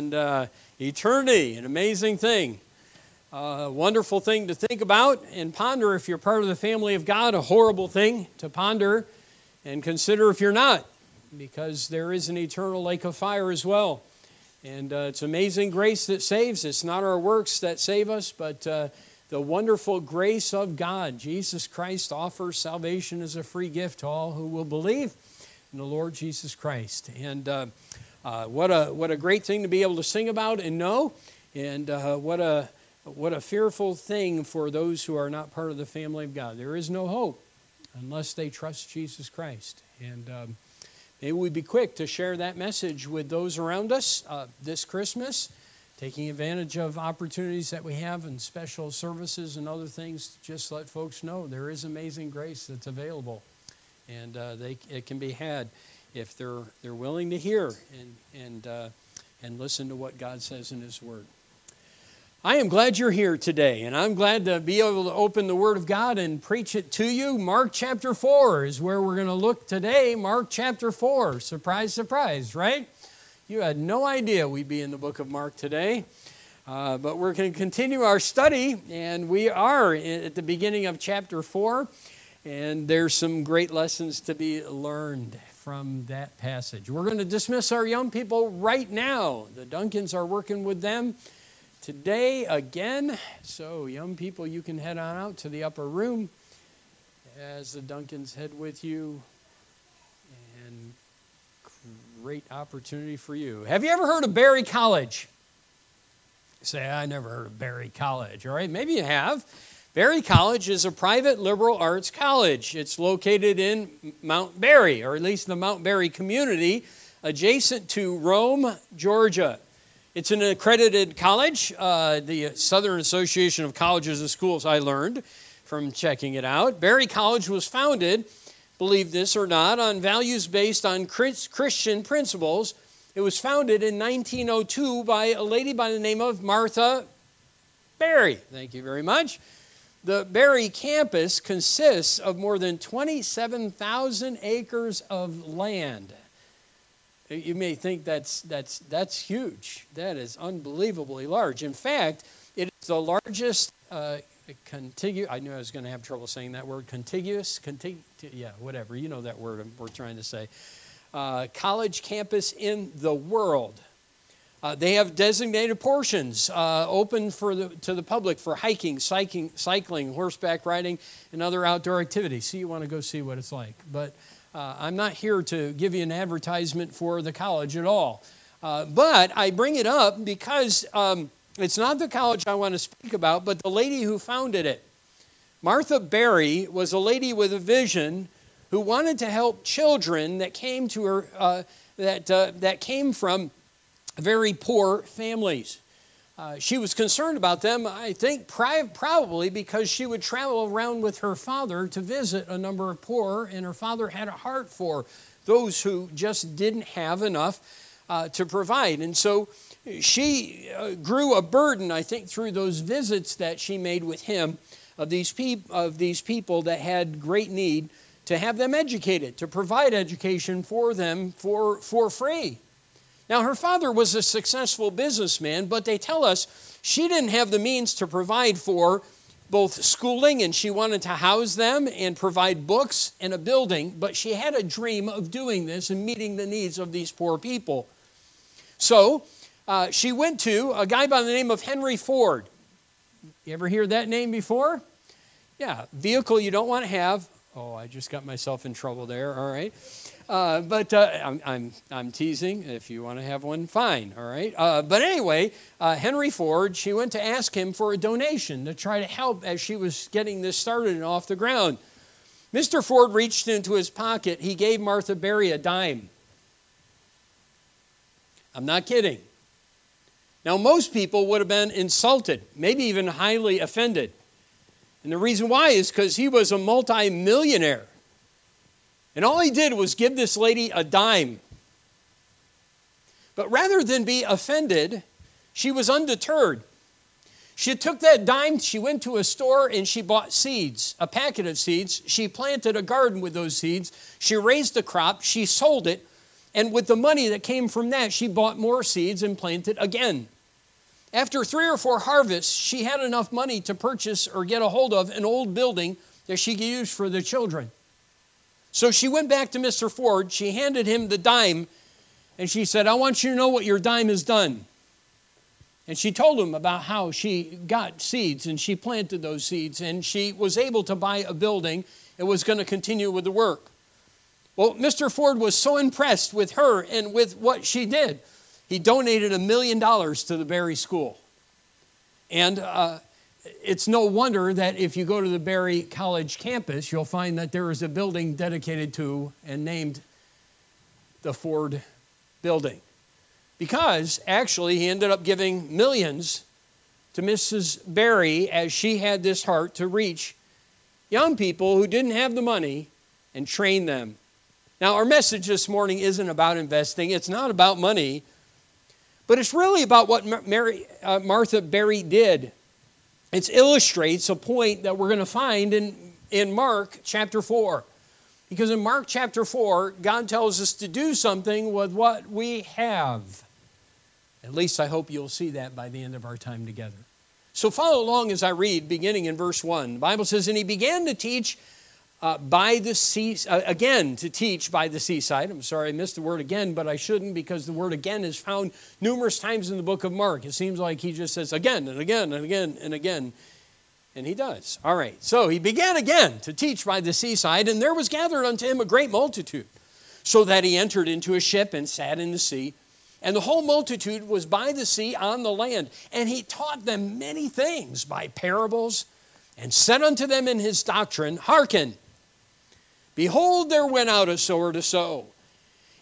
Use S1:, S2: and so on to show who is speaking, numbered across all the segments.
S1: and uh, eternity, an amazing thing. A uh, wonderful thing to think about and ponder if you're part of the family of God, a horrible thing to ponder and consider if you're not, because there is an eternal lake of fire as well. And uh, it's amazing grace that saves. It's not our works that save us, but uh, the wonderful grace of God. Jesus Christ offers salvation as a free gift to all who will believe in the Lord Jesus Christ. And uh, uh, what, a, what a great thing to be able to sing about and know. And uh, what, a, what a fearful thing for those who are not part of the family of God. There is no hope unless they trust Jesus Christ. And um, may we be quick to share that message with those around us uh, this Christmas taking advantage of opportunities that we have and special services and other things, just let folks know there is amazing grace that's available. And uh, they, it can be had if they're, they're willing to hear and, and, uh, and listen to what God says in His Word. I am glad you're here today, and I'm glad to be able to open the Word of God and preach it to you. Mark chapter 4 is where we're going to look today. Mark chapter 4. Surprise, surprise, right? You had no idea we'd be in the book of Mark today. Uh, but we're going to continue our study, and we are at the beginning of chapter 4. And there's some great lessons to be learned from that passage. We're going to dismiss our young people right now. The Duncans are working with them today again. So, young people, you can head on out to the upper room as the Duncans head with you And great opportunity for you. Have you ever heard of Berry College? Say, I never heard of Berry College. All right, maybe you have. Berry College is a private liberal arts college. It's located in Mount Berry, or at least the Mount Berry community, adjacent to Rome, Georgia. It's an accredited college. Uh, the Southern Association of Colleges and Schools, I learned from checking it out. Berry College was founded believe this or not, on values based on Christian principles. It was founded in 1902 by a lady by the name of Martha Berry. Thank you very much. The Berry campus consists of more than 27,000 acres of land. You may think that's, that's, that's huge. That is unbelievably large. In fact, it is the largest uh, contiguous, I knew I was going to have trouble saying that word, contiguous, contig, yeah, whatever, you know that word we're trying to say. Uh, college campus in the world. Uh, they have designated portions uh, open for the, to the public for hiking, cycling, cycling, horseback riding, and other outdoor activities. So you want to go see what it's like. But uh, I'm not here to give you an advertisement for the college at all. Uh, but I bring it up because um, it's not the college I want to speak about, but the lady who founded it. Martha Berry was a lady with a vision who wanted to help children that came to her uh, that uh, that came from very poor families. Uh, she was concerned about them, I think, pri- probably because she would travel around with her father to visit a number of poor, and her father had a heart for those who just didn't have enough uh, to provide. And so she uh, grew a burden, I think, through those visits that she made with him of these, peop- of these people that had great need to have them educated, to provide education for them for, for free. Now, her father was a successful businessman, but they tell us she didn't have the means to provide for both schooling and she wanted to house them and provide books and a building, but she had a dream of doing this and meeting the needs of these poor people. So, uh, she went to a guy by the name of Henry Ford. You ever hear that name before? Yeah, vehicle you don't want to have. Oh, I just got myself in trouble there. All right. Uh, but uh, I'm, I'm, I'm, teasing. If you want to have one, fine. All right. Uh, but anyway, uh, Henry Ford, she went to ask him for a donation to try to help as she was getting this started and off the ground. Mr. Ford reached into his pocket. He gave Martha Berry a dime. I'm not kidding. Now, most people would have been insulted, maybe even highly offended. And the reason why is because he was a multimillionaire. And all he did was give this lady a dime. But rather than be offended, she was undeterred. She took that dime, she went to a store and she bought seeds, a packet of seeds. She planted a garden with those seeds. She raised a crop, she sold it, And with the money that came from that, she bought more seeds and planted again. After three or four harvests, she had enough money to purchase or get a hold of an old building that she could use for the children. So she went back to Mr. Ford. She handed him the dime and she said, I want you to know what your dime has done. And she told him about how she got seeds and she planted those seeds and she was able to buy a building and was going to continue with the work. Well, Mr. Ford was so impressed with her and with what she did, he donated a million dollars to the Berry School. And uh, it's no wonder that if you go to the Berry College campus, you'll find that there is a building dedicated to and named the Ford Building. Because actually, he ended up giving millions to Mrs. Berry as she had this heart to reach young people who didn't have the money and train them. Now, our message this morning isn't about investing, it's not about money, but it's really about what Mary, uh, Martha Berry did. It illustrates a point that we're going to find in, in Mark chapter 4. Because in Mark chapter 4, God tells us to do something with what we have. At least I hope you'll see that by the end of our time together. So follow along as I read, beginning in verse 1. The Bible says, And he began to teach uh, by the sea, uh, again, to teach by the seaside. I'm sorry I missed the word again, but I shouldn't because the word again is found numerous times in the book of Mark. It seems like he just says again and again and again and again. And he does. All right. So he began again to teach by the seaside, and there was gathered unto him a great multitude, so that he entered into a ship and sat in the sea. And the whole multitude was by the sea on the land. And he taught them many things by parables, and said unto them in his doctrine, Hearken, behold, there went out a sower to sow.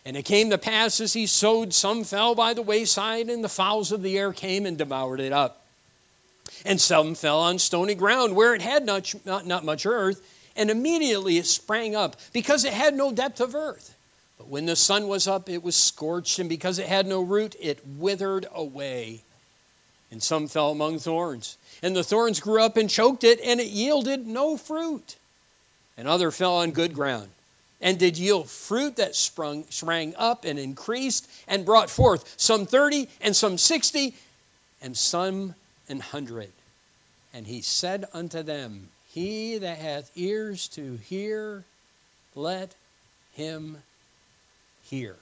S1: And it came to pass as he sowed, some fell by the wayside, and the fowls of the air came and devoured it up. And some fell on stony ground, where it had not, not, not much earth, and immediately it sprang up, because it had no depth of earth. But when the sun was up, it was scorched, and because it had no root, it withered away. And some fell among thorns. And the thorns grew up and choked it, and it yielded no fruit. And other fell on good ground, and did yield fruit that sprung, sprang up and increased, and brought forth some thirty, and some sixty, and some an hundred. And he said unto them, He that hath ears to hear, let him hear.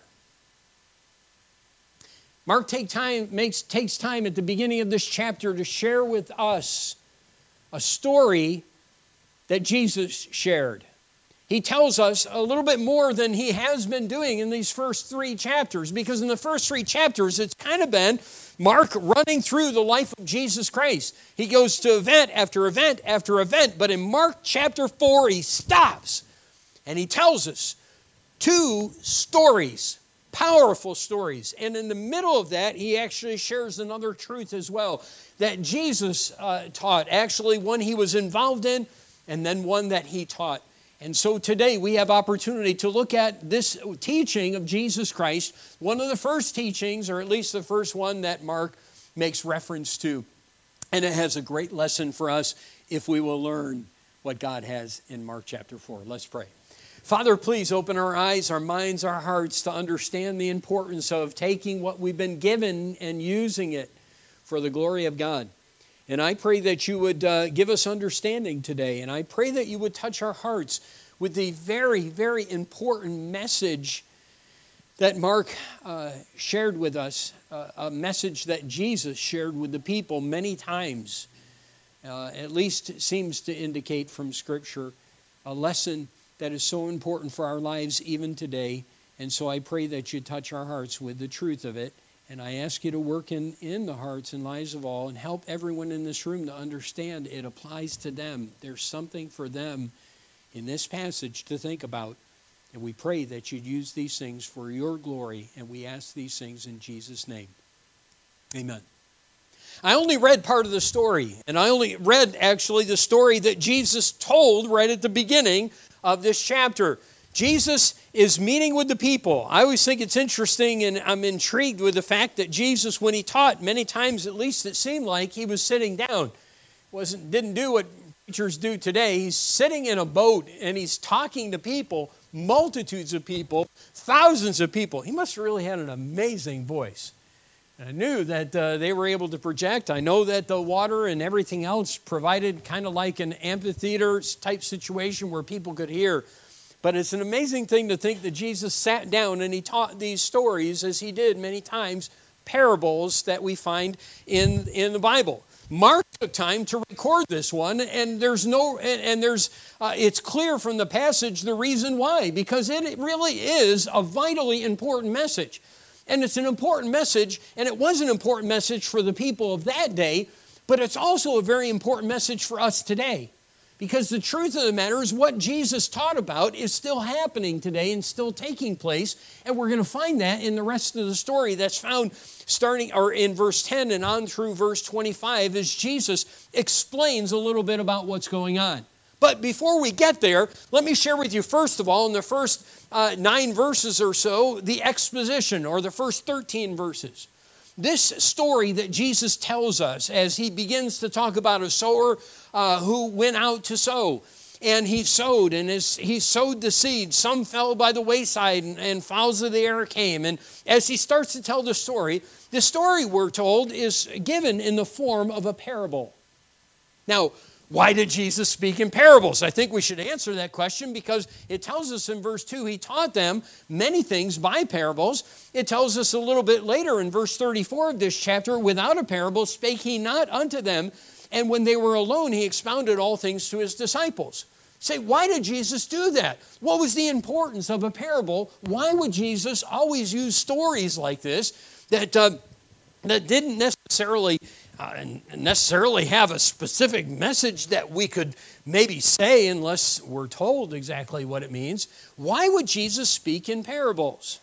S1: Mark take time, makes, takes time at the beginning of this chapter to share with us a story that Jesus shared. He tells us a little bit more than he has been doing in these first three chapters, because in the first three chapters, it's kind of been Mark running through the life of Jesus Christ. He goes to event after event after event, but in Mark chapter 4, he stops and he tells us two stories, powerful stories. And in the middle of that, he actually shares another truth as well that Jesus uh, taught, actually, one he was involved in, and then one that he taught. And so today we have opportunity to look at this teaching of Jesus Christ, one of the first teachings, or at least the first one that Mark makes reference to. And it has a great lesson for us if we will learn what God has in Mark chapter 4. Let's pray. Father, please open our eyes, our minds, our hearts to understand the importance of taking what we've been given and using it for the glory of God. And I pray that you would uh, give us understanding today. And I pray that you would touch our hearts with the very, very important message that Mark uh, shared with us, uh, a message that Jesus shared with the people many times. Uh, at least seems to indicate from Scripture a lesson that is so important for our lives even today. And so I pray that you touch our hearts with the truth of it. And I ask you to work in, in the hearts and lives of all and help everyone in this room to understand it applies to them. There's something for them in this passage to think about. And we pray that you'd use these things for your glory. And we ask these things in Jesus' name. Amen. I only read part of the story, and I only read actually the story that Jesus told right at the beginning of this chapter. Jesus is meeting with the people. I always think it's interesting, and I'm intrigued with the fact that Jesus, when he taught, many times at least it seemed like he was sitting down. wasn't didn't do what preachers do today. He's sitting in a boat and he's talking to people multitudes of people, thousands of people. He must have really had an amazing voice. I knew that uh, they were able to project. I know that the water and everything else provided kind of like an amphitheater type situation where people could hear. But it's an amazing thing to think that Jesus sat down and he taught these stories, as he did many times, parables that we find in, in the Bible. Mark took time to record this one, and there's no, and, and there's, uh, it's clear from the passage the reason why, because it really is a vitally important message. And it's an important message, and it was an important message for the people of that day, but it's also a very important message for us today. Because the truth of the matter is, what Jesus taught about is still happening today and still taking place. And we're going to find that in the rest of the story that's found starting or in verse 10 and on through verse 25 as Jesus explains a little bit about what's going on. But before we get there, let me share with you, first of all, in the first uh, nine verses or so, the exposition, or the first 13 verses. This story that Jesus tells us as he begins to talk about a sower uh, who went out to sow. And he sowed, and as he sowed the seed, some fell by the wayside, and, and fowls of the air came. And as he starts to tell the story, the story we're told is given in the form of a parable. Now, why did Jesus speak in parables? I think we should answer that question because it tells us in verse 2 he taught them many things by parables. It tells us a little bit later in verse 34 of this chapter, without a parable spake he not unto them, and when they were alone, he expounded all things to his disciples. Say, why did Jesus do that? What was the importance of a parable? Why would Jesus always use stories like this that, uh, that didn't necessarily uh, necessarily have a specific message that we could maybe say unless we're told exactly what it means. Why would Jesus speak in parables?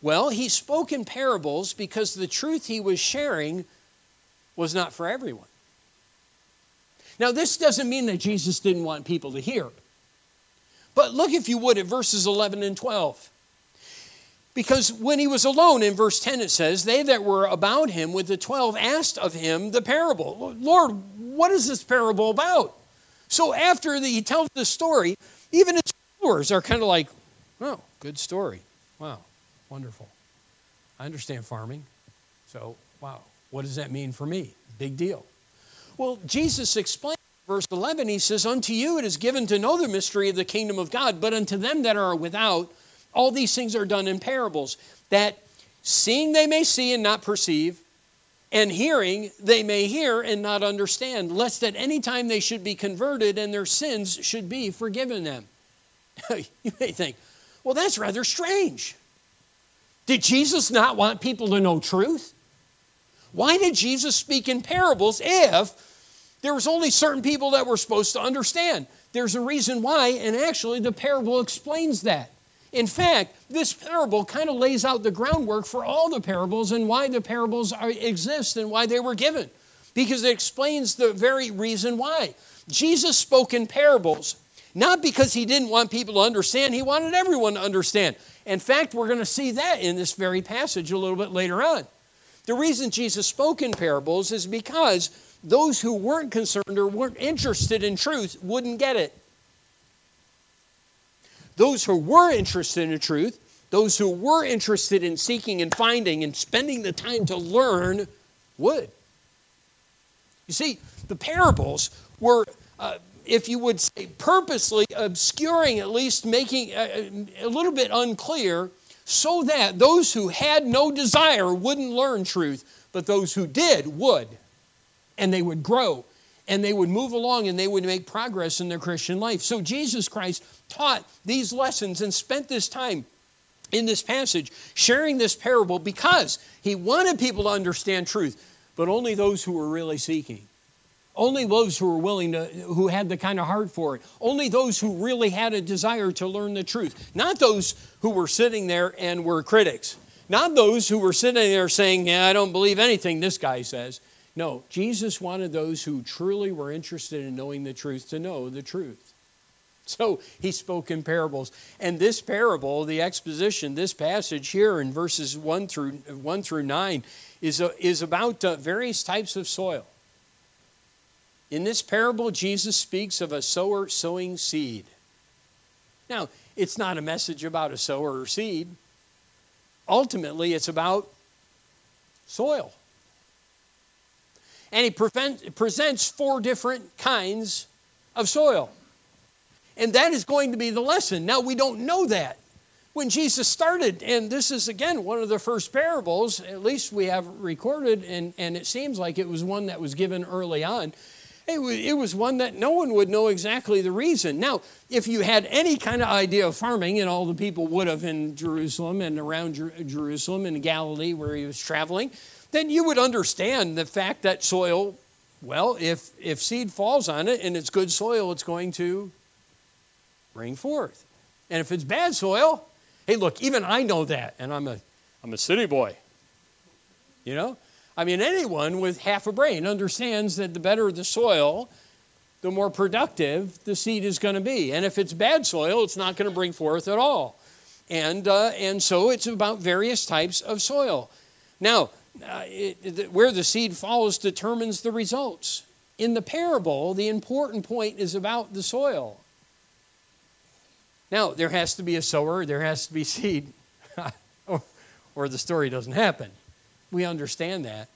S1: Well, he spoke in parables because the truth he was sharing was not for everyone. Now, this doesn't mean that Jesus didn't want people to hear. But look, if you would, at verses 11 and 12. Because when he was alone, in verse 10 it says, they that were about him with the twelve asked of him the parable. Lord, what is this parable about? So after the, he tells the story, even his followers are kind of like, oh, good story. Wow, wonderful. I understand farming. So, wow, what does that mean for me? Big deal. Well, Jesus explains verse 11, he says, Unto you it is given to know the mystery of the kingdom of God, but unto them that are without, all these things are done in parables, that seeing they may see and not perceive, and hearing they may hear and not understand, lest at any time they should be converted and their sins should be forgiven them. you may think, well, that's rather strange. Did Jesus not want people to know truth? Why did Jesus speak in parables if there was only certain people that were supposed to understand? There's a reason why, and actually the parable explains that. In fact, this parable kind of lays out the groundwork for all the parables and why the parables are, exist and why they were given, because it explains the very reason why. Jesus spoke in parables, not because he didn't want people to understand, he wanted everyone to understand. In fact, we're going to see that in this very passage a little bit later on. The reason Jesus spoke in parables is because those who weren't concerned or weren't interested in truth wouldn't get it. Those who were interested in truth, those who were interested in seeking and finding and spending the time to learn would. You see, the parables were, uh, if you would say, purposely obscuring, at least making a, uh, a little bit unclear, so that those who had no desire wouldn't learn truth, but those who did would. And they would grow and they would move along and they would make progress in their Christian life. So Jesus Christ taught these lessons and spent this time in this passage sharing this parable because he wanted people to understand truth, but only those who were really seeking. Only those who were willing to, who had the kind of heart for it. Only those who really had a desire to learn the truth. Not those who were sitting there and were critics. Not those who were sitting there saying, yeah, I don't believe anything this guy says. No, Jesus wanted those who truly were interested in knowing the truth to know the truth. So he spoke in parables. And this parable, the exposition, this passage here in verses 1 through, 1 through 9, is, a, is about uh, various types of soil. In this parable, Jesus speaks of a sower sowing seed. Now, it's not a message about a sower or seed. Ultimately, it's about soil. And he presents four different kinds of soil. And that is going to be the lesson. Now, we don't know that. When Jesus started, and this is again one of the first parables, at least we have recorded, and, and it seems like it was one that was given early on. It was, one that no one would know exactly the reason. Now, if you had any kind of idea of farming, and all the people would have in Jerusalem and around Jer- Jerusalem and Galilee where he was traveling, then you would understand the fact that soil, well, if, if seed falls on it and it's good soil, it's going to bring forth. And if it's bad soil, hey, look, even I know that, and I'm a, I'm a city boy. You know? I mean, anyone with half a brain understands that the better the soil, the more productive the seed is going to be. And if it's bad soil, it's not going to bring forth at all. And, uh, and so it's about various types of soil. Now, uh, it, where the seed falls determines the results. In the parable, the important point is about the soil. Now, there has to be a sower, there has to be seed, or, or the story doesn't happen. We understand that.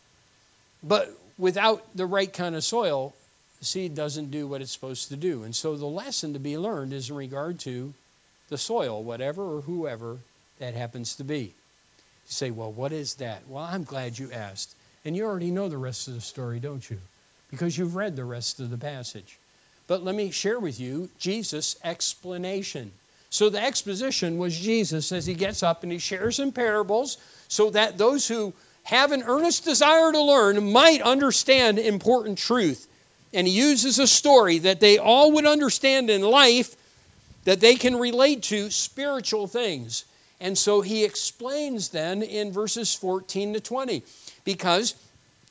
S1: But without the right kind of soil, the seed doesn't do what it's supposed to do. And so the lesson to be learned is in regard to the soil, whatever or whoever that happens to be. You say, well, what is that? Well, I'm glad you asked. And you already know the rest of the story, don't you? Because you've read the rest of the passage. But let me share with you Jesus' explanation. So the exposition was Jesus as he gets up and he shares in parables so that those who have an earnest desire to learn might understand important truth. And he uses a story that they all would understand in life that they can relate to spiritual things. And so he explains then in verses 14 to 20. Because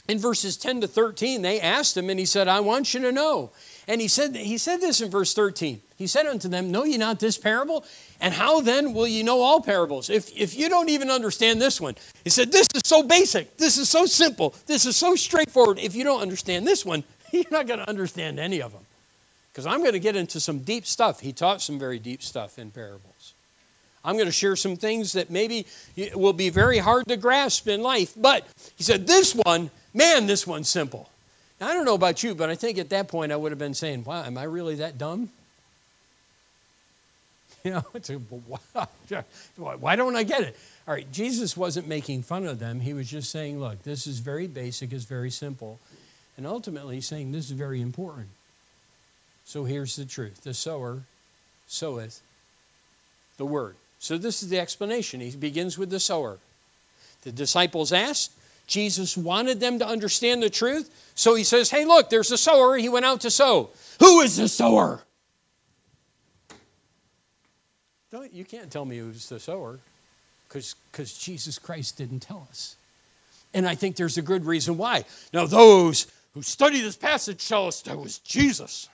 S1: in verses 10 to 13, they asked him, and he said, I want you to know. And he said, he said this in verse 13. He said unto them, Know ye not this parable? And how then will you know all parables? If, if you don't even understand this one, he said, This is so basic. This is so simple. This is so straightforward. If you don't understand this one, you're not going to understand any of them. Because I'm going to get into some deep stuff. He taught some very deep stuff in parables. I'm going to share some things that maybe will be very hard to grasp in life. But he said, This one, man, this one's simple. Now, I don't know about you, but I think at that point I would have been saying, wow, am I really that dumb? You know, a, why don't I get it? All right, Jesus wasn't making fun of them. He was just saying, look, this is very basic, it's very simple. And ultimately, he's saying this is very important. So here's the truth the sower soweth the word. So this is the explanation. He begins with the sower. The disciples asked, Jesus wanted them to understand the truth. So he says, Hey, look, there's a sower. He went out to sow. Who is the sower? You can't tell me who's the sower because Jesus Christ didn't tell us. And I think there's a good reason why. Now, those who study this passage tell us that was Jesus.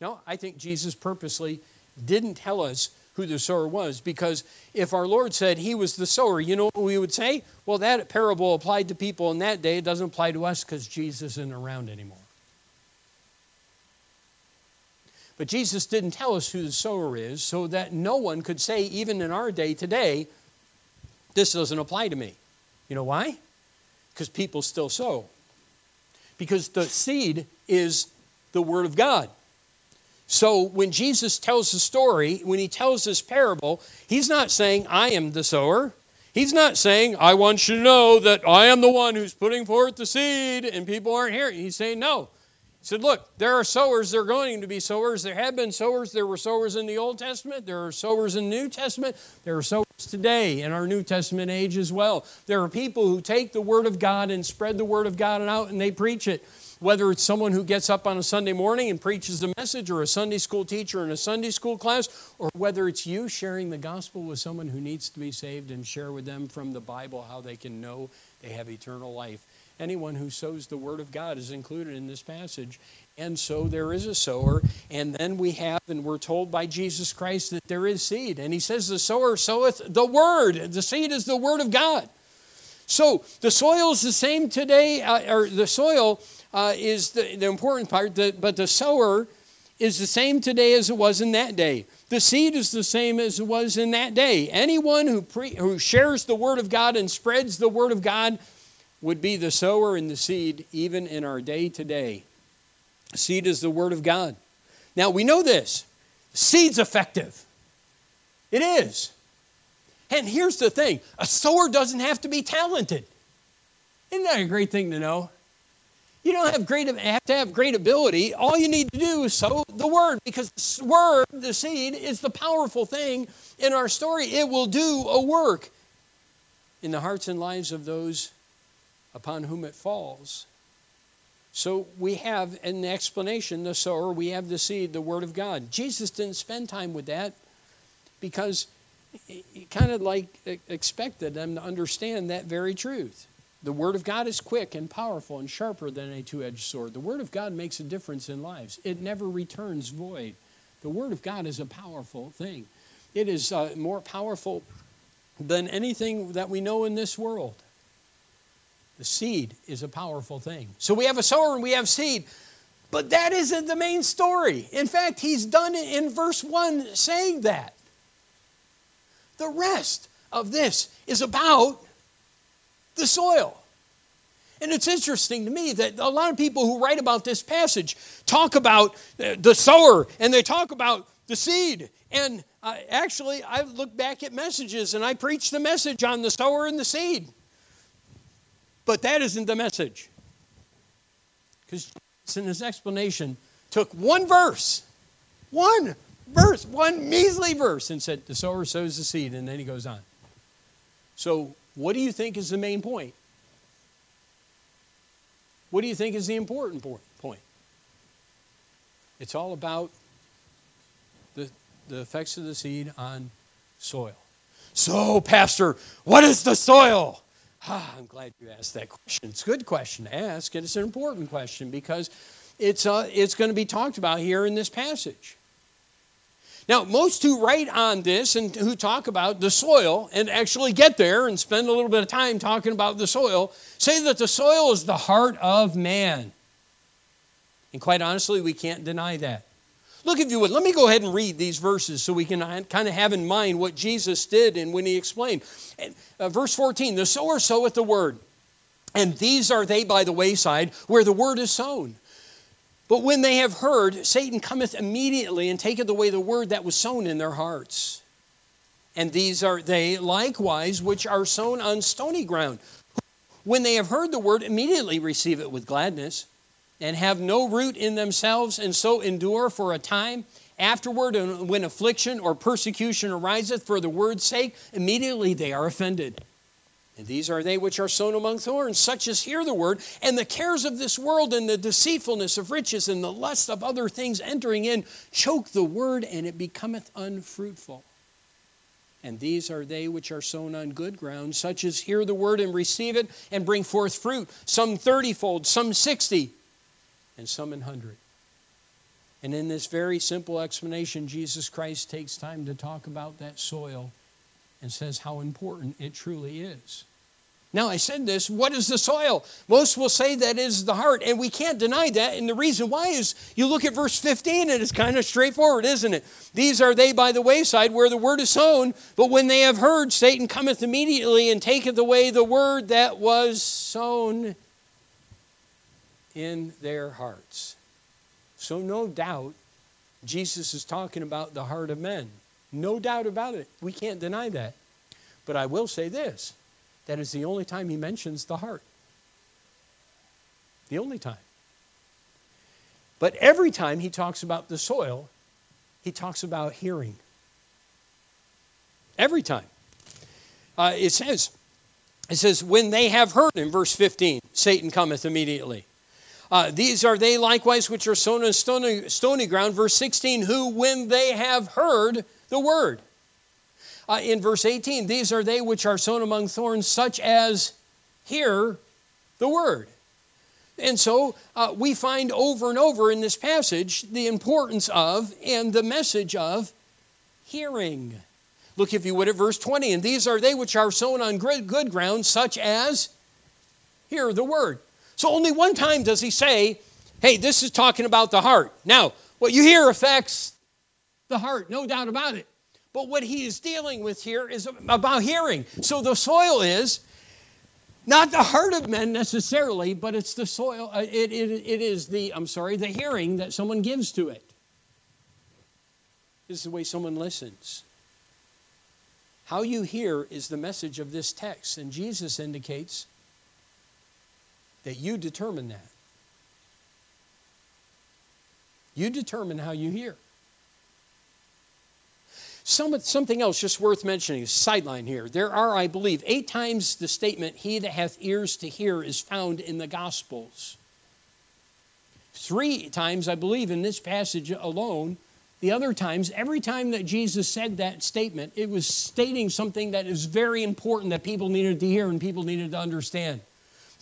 S1: No, I think Jesus purposely didn't tell us who the sower was because if our Lord said he was the sower, you know what we would say? Well, that parable applied to people in that day. It doesn't apply to us because Jesus isn't around anymore. But Jesus didn't tell us who the sower is so that no one could say, even in our day today, this doesn't apply to me. You know why? Because people still sow. Because the seed is the Word of God. So when Jesus tells the story, when he tells this parable, he's not saying, I am the sower. He's not saying, I want you to know that I am the one who's putting forth the seed and people aren't hearing. He's saying, No. Said, Look, there are sowers. There are going to be sowers. There have been sowers. There were sowers in the Old Testament. There are sowers in the New Testament. There are sowers today in our New Testament age as well. There are people who take the Word of God and spread the Word of God out and they preach it whether it's someone who gets up on a Sunday morning and preaches a message, or a Sunday school teacher in a Sunday school class, or whether it's you sharing the gospel with someone who needs to be saved and share with them from the Bible how they can know they have eternal life. Anyone who sows the Word of God is included in this passage. And so there is a sower, and then we have, and we're told by Jesus Christ that there is seed. And he says, The sower soweth the Word. The seed is the Word of God. So the soil is the same today, uh, or the soil uh, is the, the important part, the, but the sower is the same today as it was in that day. The seed is the same as it was in that day. Anyone who, pre- who shares the Word of God and spreads the Word of God would be the sower and the seed, even in our day to day. Seed is the Word of God. Now, we know this seed's effective. It is. And here's the thing a sower doesn't have to be talented. Isn't that a great thing to know? You don't have, great, have to have great ability. All you need to do is sow the word because the word, the seed, is the powerful thing in our story. It will do a work in the hearts and lives of those upon whom it falls. So we have an explanation, the sower, we have the seed, the word of God. Jesus didn't spend time with that because he kind of like expected them to understand that very truth. The Word of God is quick and powerful and sharper than a two edged sword. The Word of God makes a difference in lives, it never returns void. The Word of God is a powerful thing, it is uh, more powerful than anything that we know in this world. The seed is a powerful thing. So we have a sower and we have seed. But that isn't the main story. In fact, he's done it in verse 1 saying that. The rest of this is about the soil. And it's interesting to me that a lot of people who write about this passage talk about uh, the sower and they talk about the seed. And uh, actually, I look back at messages and I preach the message on the sower and the seed. But that isn't the message. Because Jesus in his explanation took one verse, one verse, one measly verse, and said, The sower sows the seed. And then he goes on. So, what do you think is the main point? What do you think is the important point? It's all about the, the effects of the seed on soil. So, Pastor, what is the soil? Ah, I'm glad you asked that question. It's a good question to ask, and it's an important question because it's, uh, it's going to be talked about here in this passage. Now, most who write on this and who talk about the soil and actually get there and spend a little bit of time talking about the soil say that the soil is the heart of man. And quite honestly, we can't deny that. Look, if you would, let me go ahead and read these verses so we can kind of have in mind what Jesus did and when he explained. And, uh, verse 14 The sower soweth the word, and these are they by the wayside where the word is sown. But when they have heard, Satan cometh immediately and taketh away the word that was sown in their hearts. And these are they likewise which are sown on stony ground. When they have heard the word, immediately receive it with gladness, and have no root in themselves, and so endure for a time. Afterward, when affliction or persecution ariseth for the word's sake, immediately they are offended. And these are they which are sown among thorns, such as hear the word, and the cares of this world and the deceitfulness of riches and the lust of other things entering in choke the word, and it becometh unfruitful. And these are they which are sown on good ground, such as hear the word and receive it and bring forth fruit, some thirtyfold, some sixty, and some an hundred. And in this very simple explanation, Jesus Christ takes time to talk about that soil and says how important it truly is. Now, I said this what is the soil? Most will say that is the heart, and we can't deny that. And the reason why is you look at verse 15, and it's kind of straightforward, isn't it? These are they by the wayside where the word is sown, but when they have heard, Satan cometh immediately and taketh away the word that was sown in their hearts. So, no doubt, Jesus is talking about the heart of men. No doubt about it. We can't deny that. But I will say this that is the only time he mentions the heart. The only time. But every time he talks about the soil, he talks about hearing. Every time. Uh, it says, it says, when they have heard, in verse 15, Satan cometh immediately. Uh, these are they likewise which are sown on stony, stony ground, verse 16, who when they have heard, the word. Uh, in verse 18, these are they which are sown among thorns, such as hear the word. And so uh, we find over and over in this passage the importance of and the message of hearing. Look, if you would, at verse 20. And these are they which are sown on good, good ground, such as hear the word. So only one time does he say, hey, this is talking about the heart. Now, What you hear affects the heart, no doubt about it. But what he is dealing with here is about hearing. So the soil is not the heart of men necessarily, but it's the soil, uh, it, it, it is the, I'm sorry, the hearing that someone gives to it. This is the way someone listens. How you hear is the message of this text, and Jesus indicates that you determine that. You determine how you hear. Some, something else just worth mentioning, sideline here. There are, I believe, eight times the statement, He that hath ears to hear, is found in the Gospels. Three times, I believe, in this passage alone. The other times, every time that Jesus said that statement, it was stating something that is very important that people needed to hear and people needed to understand.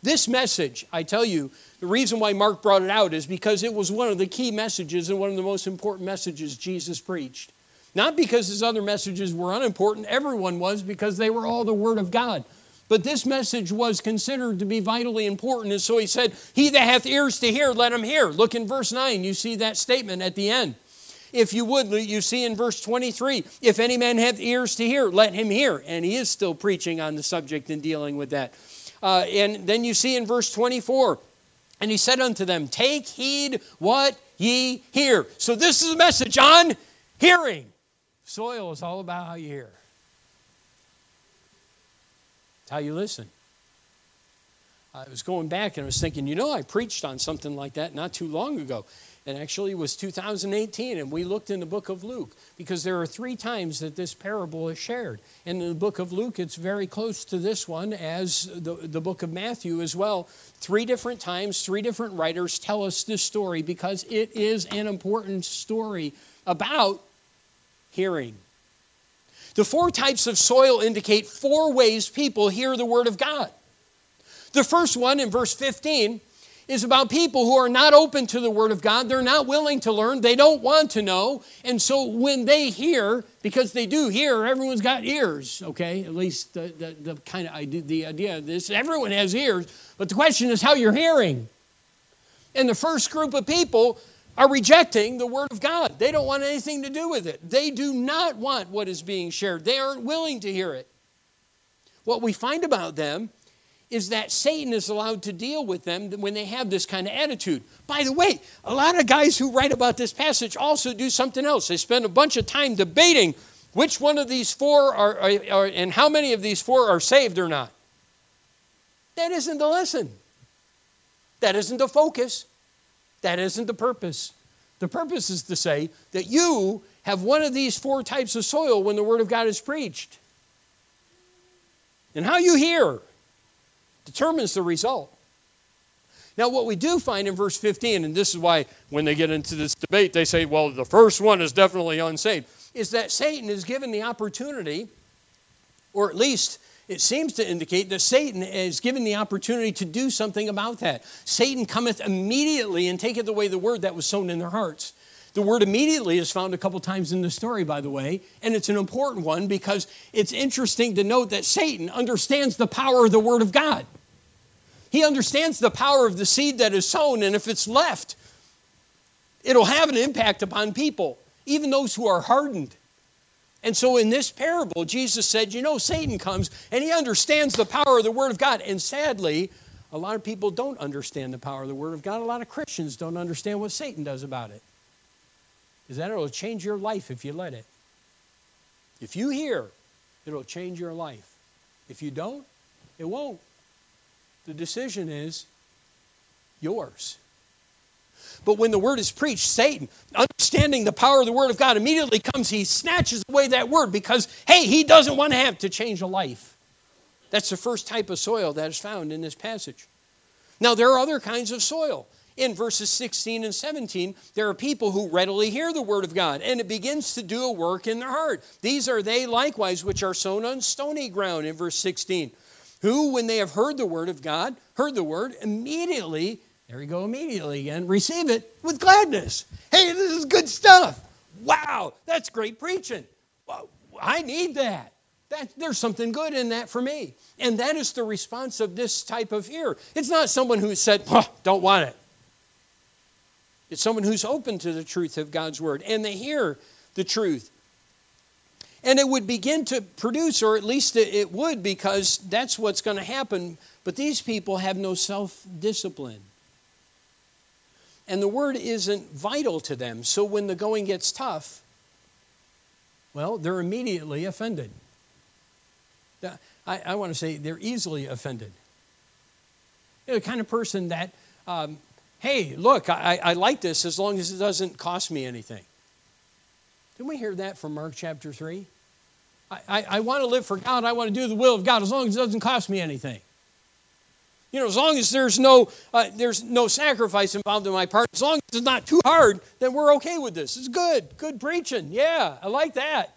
S1: This message, I tell you, the reason why Mark brought it out is because it was one of the key messages and one of the most important messages Jesus preached. Not because his other messages were unimportant, everyone was because they were all the Word of God. But this message was considered to be vitally important. And so he said, He that hath ears to hear, let him hear. Look in verse 9, you see that statement at the end. If you would, you see in verse 23, if any man hath ears to hear, let him hear. And he is still preaching on the subject and dealing with that. Uh, and then you see in verse 24, and he said unto them, Take heed what ye hear. So this is a message on hearing. Soil is all about how you hear, it's how you listen. I was going back and I was thinking, you know, I preached on something like that not too long ago. And actually, it was 2018, and we looked in the book of Luke because there are three times that this parable is shared. And in the book of Luke, it's very close to this one as the, the book of Matthew as well. Three different times, three different writers tell us this story because it is an important story about hearing. The four types of soil indicate four ways people hear the Word of God. The first one in verse 15 is about people who are not open to the Word of God. They're not willing to learn. They don't want to know. And so when they hear, because they do hear, everyone's got ears, okay? At least the, the, the kind of idea, the idea of this. Everyone has ears, but the question is how you're hearing. And the first group of people are rejecting the Word of God. They don't want anything to do with it. They do not want what is being shared, they aren't willing to hear it. What we find about them is that Satan is allowed to deal with them when they have this kind of attitude. By the way, a lot of guys who write about this passage also do something else. They spend a bunch of time debating which one of these four are, are, are and how many of these four are saved or not. That isn't the lesson. That isn't the focus. That isn't the purpose. The purpose is to say that you have one of these four types of soil when the Word of God is preached. And how you hear determines the result. Now, what we do find in verse 15, and this is why when they get into this debate, they say, well, the first one is definitely unsaved, is that Satan is given the opportunity, or at least it seems to indicate that Satan is given the opportunity to do something about that. Satan cometh immediately and taketh away the word that was sown in their hearts. The word immediately is found a couple times in the story, by the way, and it's an important one because it's interesting to note that Satan understands the power of the word of God. He understands the power of the seed that is sown, and if it's left, it'll have an impact upon people, even those who are hardened. And so in this parable, Jesus said, You know, Satan comes and he understands the power of the Word of God. And sadly, a lot of people don't understand the power of the Word of God. A lot of Christians don't understand what Satan does about it is that it'll change your life if you let it. If you hear, it'll change your life. If you don't, it won't. The decision is yours. But when the word is preached, Satan, understanding the power of the word of God, immediately comes, he snatches away that word because, hey, he doesn't want to have to change a life. That's the first type of soil that is found in this passage. Now, there are other kinds of soil in verses 16 and 17, there are people who readily hear the word of God, and it begins to do a work in their heart. These are they likewise which are sown on stony ground in verse 16, who, when they have heard the word of God, heard the word, immediately, there we go, immediately again, receive it with gladness. Hey, this is good stuff. Wow, that's great preaching. I need that. That, there's something good in that for me. And that is the response of this type of ear. It's not someone who said, don't want it. It's someone who's open to the truth of God's word and they hear the truth. And it would begin to produce, or at least it would, because that's what's going to happen. But these people have no self discipline. And the word isn't vital to them. So when the going gets tough, well, they're immediately offended. I, I want to say they're easily offended. The kind of person that, um, hey, look, I, I like this as long as it doesn't cost me anything. Didn't we hear that from Mark chapter 3? I, I, I want to live for God. I want to do the will of God as long as it doesn't cost me anything. You know, as long as there's no, uh, there's no sacrifice involved in my part, as long as it's not too hard, then we're okay with this. It's good. Good preaching. Yeah, I like that.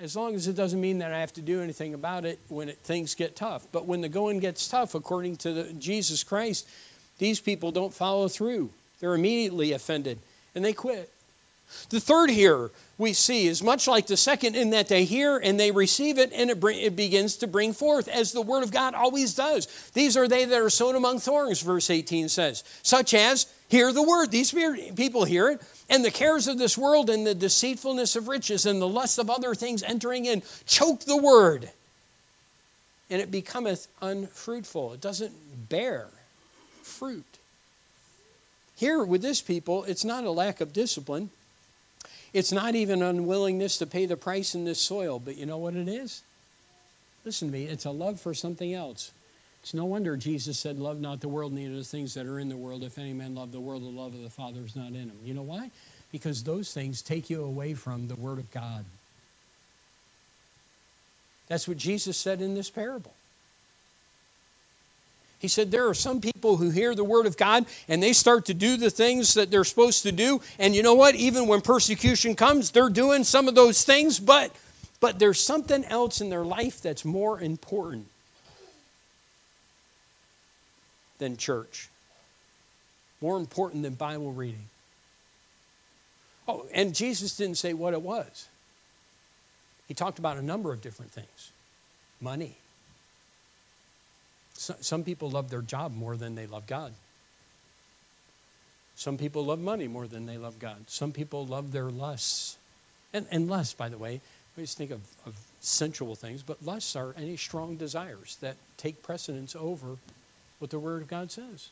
S1: As long as it doesn't mean that I have to do anything about it when it, things get tough. But when the going gets tough, according to the, Jesus Christ, these people don't follow through. They're immediately offended and they quit. The third here we see is much like the second in that they hear and they receive it and it, bring, it, begins to bring forth, as the Word of God always does. These are they that are sown among thorns, verse 18 says, such as hear the Word. These people hear it, and the cares of this world and the deceitfulness of riches and the lust of other things entering in choke the Word, and it becometh unfruitful. It doesn't bear fruit. Here with this people, it's not a lack of discipline. It's not even unwillingness to pay the price in this soil, but you know what it is? Listen to me, it's a love for something else. It's no wonder Jesus said, Love not the world, neither the things that are in the world. If any man love the world, the love of the Father is not in him. You know why? Because those things take you away from the Word of God. That's what Jesus said in this parable. He said, There are some people who hear the word of God and they start to do the things that they're supposed to do. And you know what? Even when persecution comes, they're doing some of those things, but, but there's something else in their life that's more important than church, more important than Bible reading. Oh, and Jesus didn't say what it was. He talked about a number of different things money, some people love their job more than they love God. Some people love money more than they love God. Some people love their lusts. And, and lusts, by the way, we just think of, of sensual things, but lusts are any strong desires that take precedence over what the Word of God says.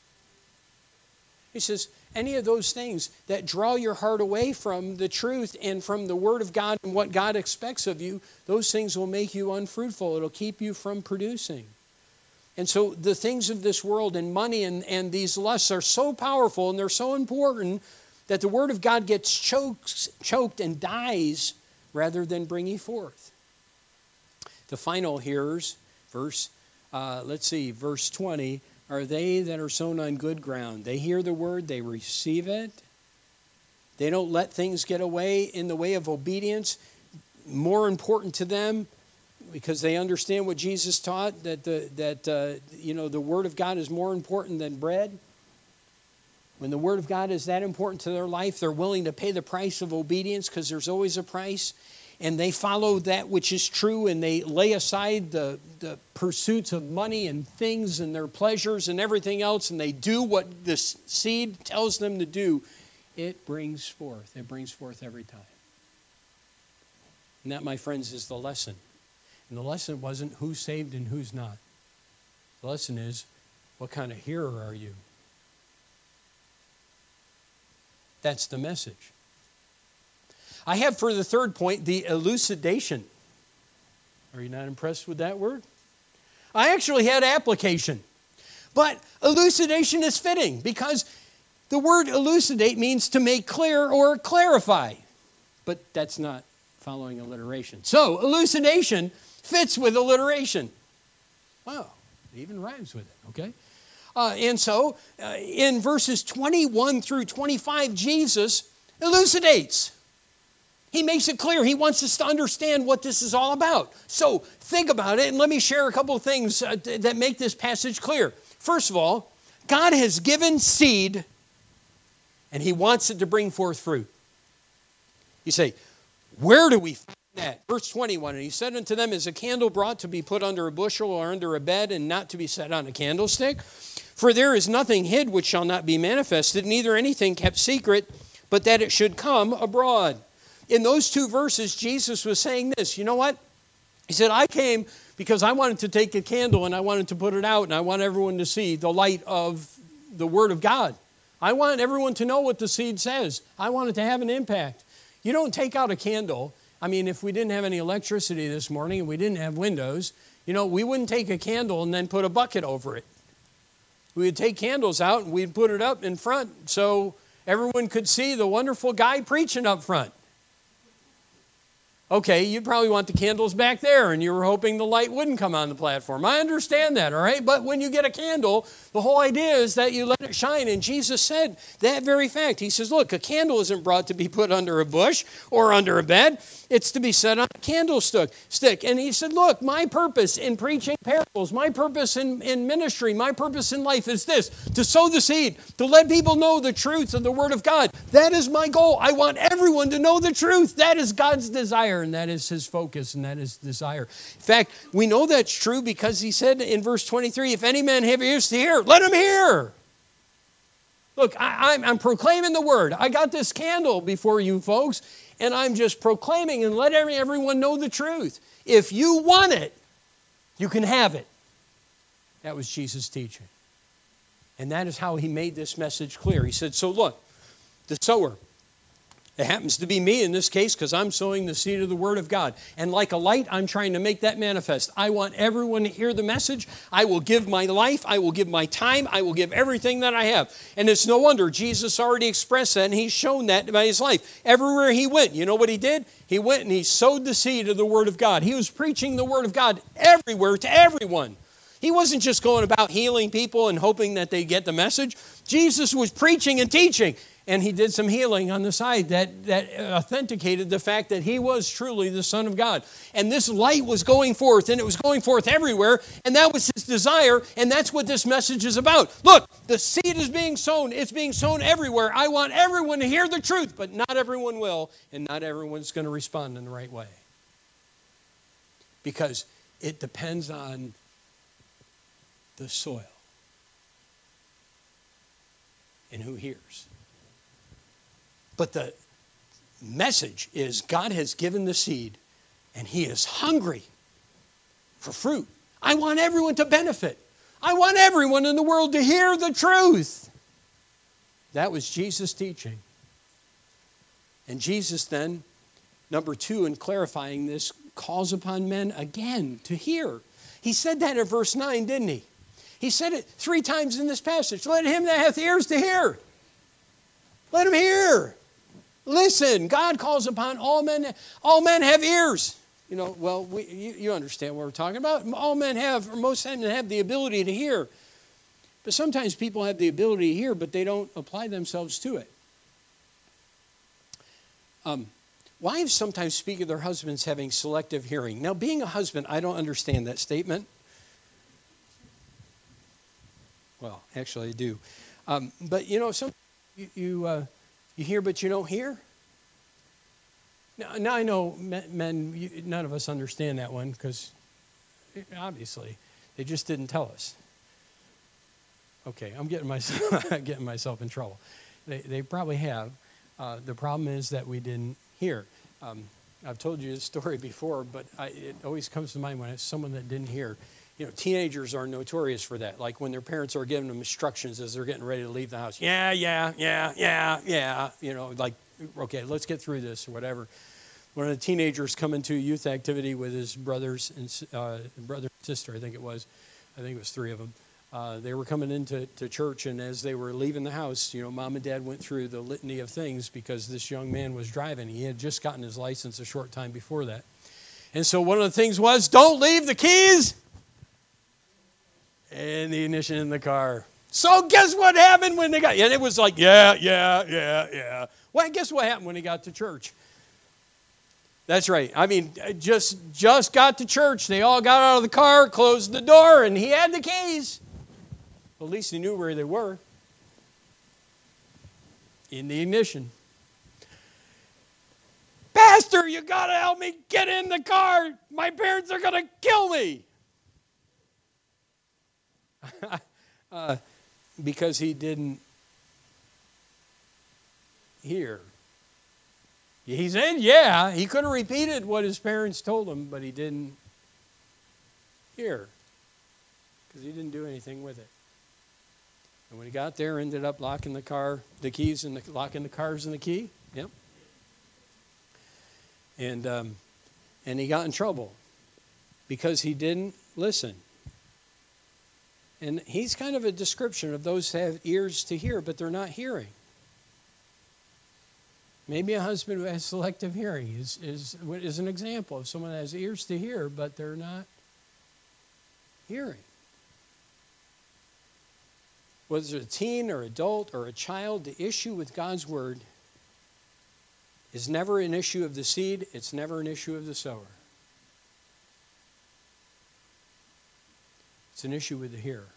S1: He says, any of those things that draw your heart away from the truth and from the Word of God and what God expects of you, those things will make you unfruitful. It'll keep you from producing. And so the things of this world and money and, and these lusts are so powerful and they're so important that the Word of God gets choked, choked and dies rather than bring bringing forth. The final hearers, verse, uh, let's see, verse 20, are they that are sown on good ground. They hear the Word, they receive it. They don't let things get away in the way of obedience. More important to them because they understand what Jesus taught that the that uh, you know the Word of God is more important than bread. When the Word of God is that important to their life, they're willing to pay the price of obedience because there's always a price. And they follow that which is true and they lay aside the, the pursuits of money and things and their pleasures and everything else and they do what the seed tells them to do. It brings forth. It brings forth every time. And that, my friends, is the lesson and the lesson wasn't who's saved and who's not. The lesson is what kind of hearer are you? That's the message. I have for the third point the elucidation. Are you not impressed with that word? I actually had application. But elucidation is fitting because the word elucidate means to make clear or clarify. But that's not following alliteration. So, elucidation fits with alliteration. Wow, it even rhymes with it, okay? Uh, and so uh, in verses 21 through 25, Jesus elucidates. He makes it clear. He wants us to understand what this is all about. So think about it, and let me share a couple of things uh, that make this passage clear. First of all, God has given seed, and He wants it to bring forth fruit. You say, where do we find that. Verse 21 And he said unto them, Is a candle brought to be put under a bushel or under a bed, and not to be set on a candlestick? For there is nothing hid which shall not be manifested, neither anything kept secret, but that it should come abroad. In those two verses, Jesus was saying this You know what? He said, I came because I wanted to take a candle and I wanted to put it out, and I want everyone to see the light of the Word of God. I want everyone to know what the seed says. I want it to have an impact. You don't take out a candle. I mean, if we didn't have any electricity this morning and we didn't have windows, you know, we wouldn't take a candle and then put a bucket over it. We would take candles out and we'd put it up in front so everyone could see the wonderful guy preaching up front. Okay, you probably want the candles back there and you were hoping the light wouldn't come on the platform. I understand that, all right? But when you get a candle, the whole idea is that you let it shine. And Jesus said that very fact. He says, Look, a candle isn't brought to be put under a bush or under a bed, it's to be set on a candlestick. Stick. And he said, Look, my purpose in preaching parables, my purpose in, in ministry, my purpose in life is this to sow the seed, to let people know the truth of the Word of God. That is my goal. I want everyone to know the truth. That is God's desire, and that is his focus, and that is desire. In fact, we know that's true because he said in verse 23 if any man have ears to hear, let him hear. Look, I, am proclaiming the word. I got this candle before you folks, and I'm just proclaiming and let every, everyone know the truth. If you want it, you can have it. That was Jesus' teaching. And that is how he made this message clear. He said, So look, the sower, it happens to be me in this case because I'm sowing the seed of the Word of God. And like a light, I'm trying to make that manifest. I want everyone to hear the message. I will give my life. I will give my time. I will give everything that I have. And it's no wonder Jesus already expressed that and he's shown that by his life. Everywhere he went, you know what he did? He went and he sowed the seed of the Word of God. He was preaching the Word of God everywhere to everyone. He wasn't just going about healing people and hoping that they get the message. Jesus was preaching and teaching and he did some healing on the side that, that authenticated the fact that he was truly the Son of God. And this light was going forth, and it was going forth everywhere, and that was his desire, and that's what this message is about. Look, the seed is being sown, it's being sown everywhere. I want everyone to hear the truth, but not everyone will, and not everyone's going to respond in the right way. Because it depends on the soil and who hears. But the message is God has given the seed and He is hungry for fruit. I want everyone to benefit. I want everyone in the world to hear the truth. That was Jesus' teaching. And Jesus then, number two, in clarifying this, calls upon men again to hear. He said that in verse 9, didn't he? He said it three times in this passage. Let him that hath ears to hear. Let him hear. Listen, God calls upon all men. All men have ears. You know, well, we, you, you understand what we're talking about. All men have, or most men have the ability to hear. But sometimes people have the ability to hear, but they don't apply themselves to it. Um, wives sometimes speak of their husbands having selective hearing. Now, being a husband, I don't understand that statement. Well, actually, I do. Um, but you know, some you, you uh, you hear, but you don't hear? Now, now I know men, you, none of us understand that one because obviously they just didn't tell us. Okay, I'm getting myself, getting myself in trouble. They, they probably have. Uh, the problem is that we didn't hear. Um, I've told you this story before, but I, it always comes to mind when it's someone that didn't hear you know, teenagers are notorious for that. Like when their parents are giving them instructions as they're getting ready to leave the house. Yeah, yeah, yeah, yeah, yeah. You know, like, okay, let's get through this or whatever. One of the teenagers come into a youth activity with his brothers and uh, brother and sister, I think it was. I think it was three of them. Uh, they were coming into to church, and as they were leaving the house, you know, mom and dad went through the litany of things because this young man was driving. He had just gotten his license a short time before that. And so one of the things was, don't leave the keys and the ignition in the car. So guess what happened when they got? And it was like, yeah, yeah, yeah, yeah. Well, guess what happened when he got to church? That's right. I mean, uh, just just got to church. They all got out of the car, closed the door, and he had the keys. At least he knew where they were. In the ignition. Pastor, You got to help me get in the car. My parents are to kill me. Uh, because he didn't hear. He said, yeah, he could have repeated what his parents told him, but he didn't hear because he didn't do anything with it. And when he got there, ended up locking the car, the keys, and the, locking the cars and the key. Yep. And um, and he got in trouble because he didn't listen. And he's kind of a description of those who have ears to hear, but they're not hearing. Maybe a husband who has selective hearing is, is, is an example of someone that has ears to hear, but they're not hearing. Whether it's a teen or adult or a child, the issue with God's word is never an issue of the seed, it's never an issue of the sower. It's an issue with the hearer.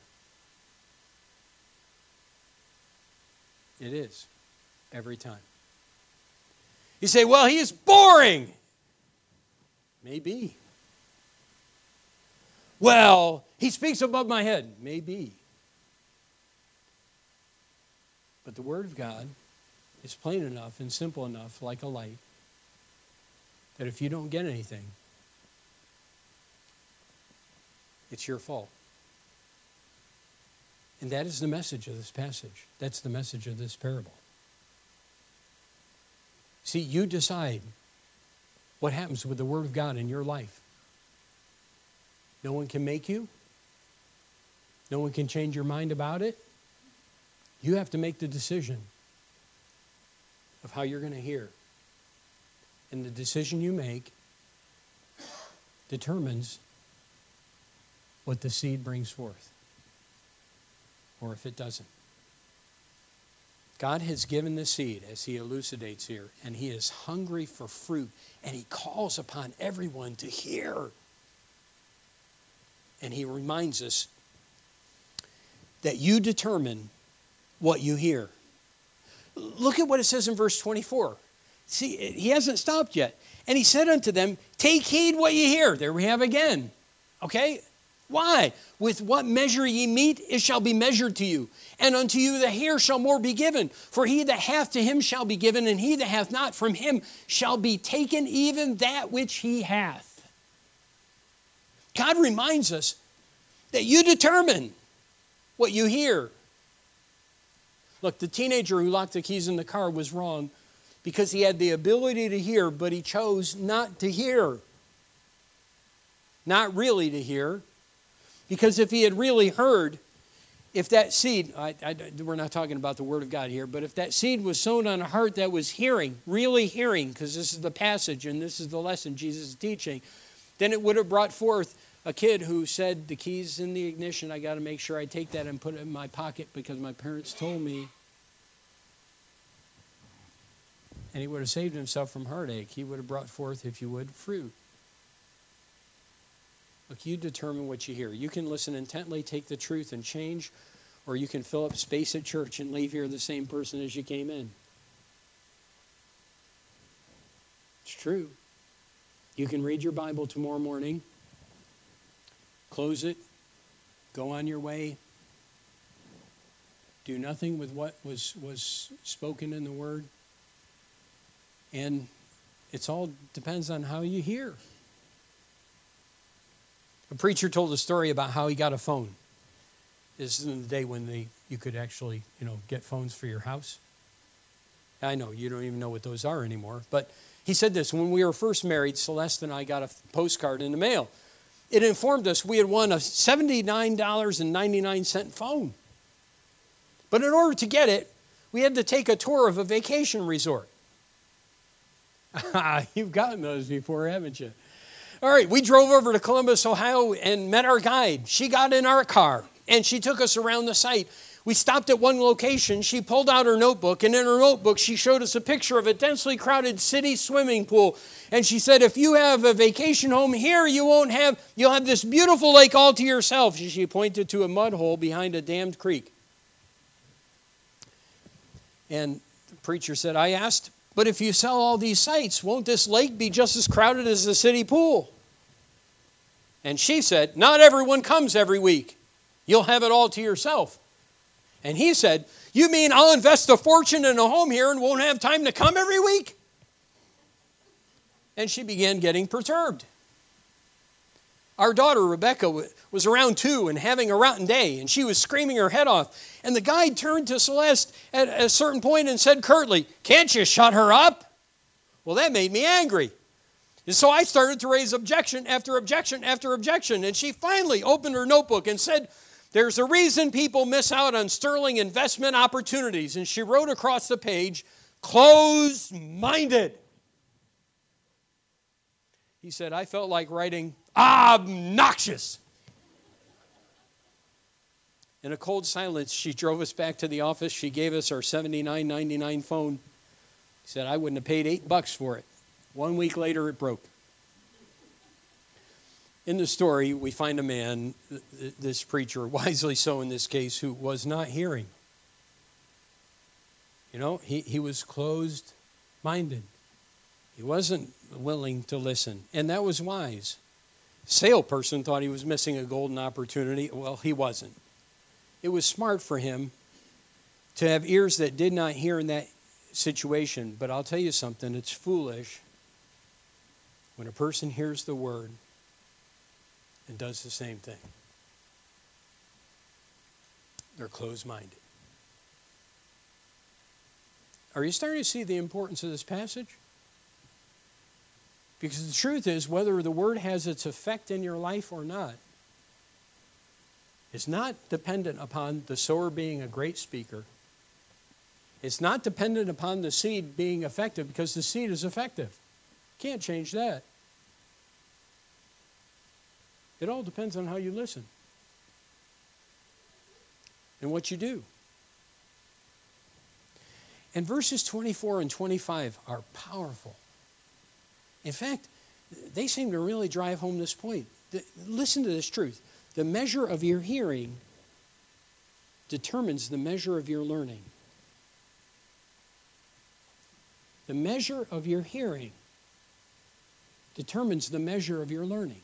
S1: It is, every time. You say, well, he is boring. Maybe. Well, he speaks above my head. Maybe. But the Word of God is plain enough and simple enough, like a light, that if you don't get anything, it's your fault. And that is the message of this passage. That's the message of this parable. See, you decide what happens with the Word of God in your life. No one can make you, no one can change your mind about it. You have to make the decision of how you're going to hear. And the decision you make determines what the seed brings forth or if it doesn't. God has given the seed, as he elucidates here, and he is hungry for fruit, and he calls upon everyone to hear. And he reminds us that you determine what you hear. Look at what it says in verse 24. See, he hasn't stopped yet. And he said unto them, Take heed what you hear. There we have again. Okay? Why? With what measure ye meet, it shall be measured to you. And unto you the hair shall more be given. For he that hath to him shall be given, and he that hath not from him shall be taken even that which he hath. God reminds us that you determine what you hear. Look, the teenager who locked the keys in the car was wrong because he had the ability to hear, but he chose not to hear. Not really to hear because if he had really heard, if that seed, I, I, we're not talking about the Word of God here, but if that seed was sown on a heart that was hearing, really hearing, because this is the passage and this is the lesson Jesus is teaching, then it would have brought forth a kid who said, The key's in the ignition, I got to make sure I take that and put it in my pocket because my parents told me. And he would have saved himself from heartache. He would have brought forth, if you would, fruit. Look, you determine what you hear. You can listen intently, take the truth, and change, or you can fill up space at church and leave here the same person as you came in. It's true. You can read your Bible tomorrow morning, close it, go on your way, do nothing with what was, was spoken in the Word, and it's all depends on how you hear. A preacher told a story about how he got a phone. This is in the day when they, you could actually, you know, get phones for your house. I know you don't even know what those are anymore, but he said this when we were first married, Celeste and I got a postcard in the mail. It informed us we had won a $79.99 phone. But in order to get it, we had to take a tour of a vacation resort. You've gotten those before, haven't you? All right, we drove over to Columbus, Ohio, and met our guide. She got in our car and she took us around the site. We stopped at one location. She pulled out her notebook, and in her notebook, she showed us a picture of a densely crowded city swimming pool. And she said, If you have a vacation home here, you won't have, you'll have this beautiful lake all to yourself. She pointed to a mud hole behind a dammed creek. And the preacher said, I asked But if you sell all these sites, won't this lake be just as crowded as the city pool? And she said, Not everyone comes every week. You'll have it all to yourself. And he said, You mean I'll invest a fortune in a home here and won't have time to come every week? And she began getting perturbed. Our daughter, Rebecca, was around two and having a rotten day, and she was screaming her head off. And the guide turned to Celeste at a certain point and said curtly, Can't you shut her up? Well, that made me angry. And so I started to raise objection after objection after objection. And she finally opened her notebook and said, There's a reason people miss out on sterling investment opportunities. And she wrote across the page, Closed minded. He said, I felt like writing obnoxious. In a cold silence, she drove us back to the office. She gave us our $79.99 phone. He said, I wouldn't have paid eight bucks for it. One week later, it broke. In the story, we find a man, this preacher, wisely so in this case, who was not hearing. You know, he, he was closed minded. He wasn't willing to listen, and that was wise. Salesperson thought he was missing a golden opportunity. Well, he wasn't. It was smart for him to have ears that did not hear in that situation. But I'll tell you something, it's foolish when a person hears the word and does the same thing. They're closed minded. Are you starting to see the importance of this passage? Because the truth is, whether the word has its effect in your life or not, is not dependent upon the sower being a great speaker. It's not dependent upon the seed being effective because the seed is effective. Can't change that. It all depends on how you listen and what you do. And verses 24 and 25 are powerful. In fact, they seem to really drive home this point. Listen to this truth the measure of your hearing determines the measure of your learning. The measure of your hearing determines the measure of your learning.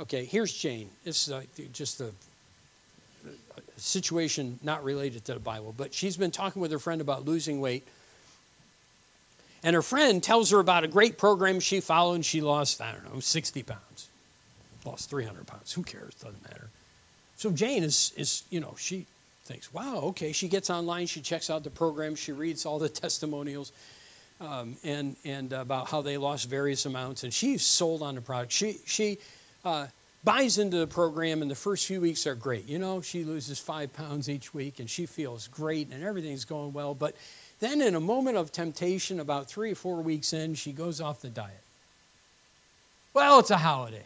S1: Okay, here's Jane. This is just a, situation not related to the Bible, but she's been talking with her friend about losing weight and her friend tells her about a great program she followed, and she lost, I don't know, 60 pounds. Lost 300 pounds. Who cares? Doesn't matter. So Jane is, is, you know, she thinks, wow, okay. She gets online, she checks out the program, she reads all the testimonials um, and, and about how they lost various amounts, and she's sold on the product. She, she uh, buys into the program, and the first few weeks are great. You know, she loses five pounds each week, and she feels great, and everything's going well, but then, in a moment of temptation, about three or four weeks in, she goes off the diet. Well, it's a holiday.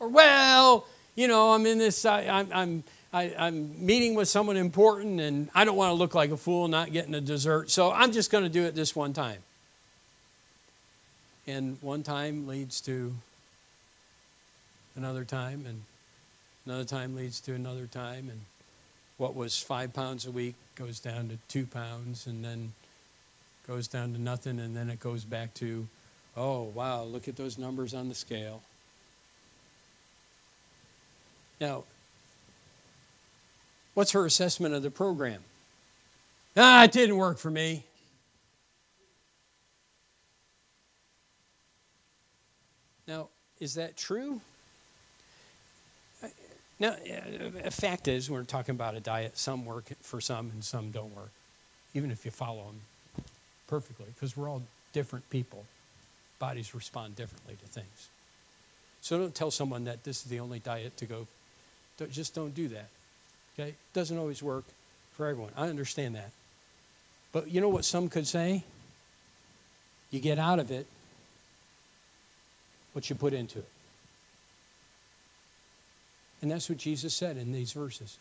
S1: Or, well, you know, I'm in this, I, I'm, I'm, I, am i am meeting with someone important and I don't want to look like a fool not getting a dessert, so I'm just going to do it this one time. And one time leads to another time, and another time leads to another time, and what was five pounds a week goes down to two pounds, and then goes down to nothing, and then it goes back to, oh, wow, look at those numbers on the scale. Now, what's her assessment of the program? Ah, it didn't work for me. Now, is that true? Now, a fact is, we're talking about a diet. Some work for some and some don't work, even if you follow them perfectly because we're all different people. Bodies respond differently to things. So don't tell someone that this is the only diet to go. Just don't do that. Okay? It doesn't always work for everyone. I understand that. But you know what some could say? You get out of it what you put into it. And that's what Jesus said in these verses.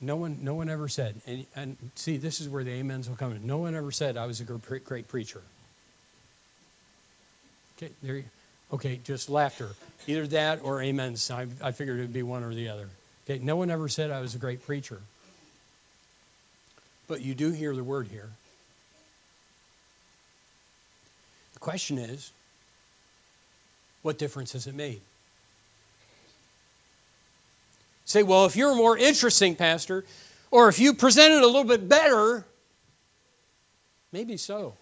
S1: No one, no one ever said, and, and see, this is where the amens will come in. No one ever said I was a great, great preacher. Okay, there. You, okay, just laughter. Either that or amens. I, I figured it'd be one or the other. Okay, no one ever said I was a great preacher. But you do hear the word here. The question is what difference has it made? Say, well, if you're more interesting, Pastor, or if you presented a little bit better, maybe so.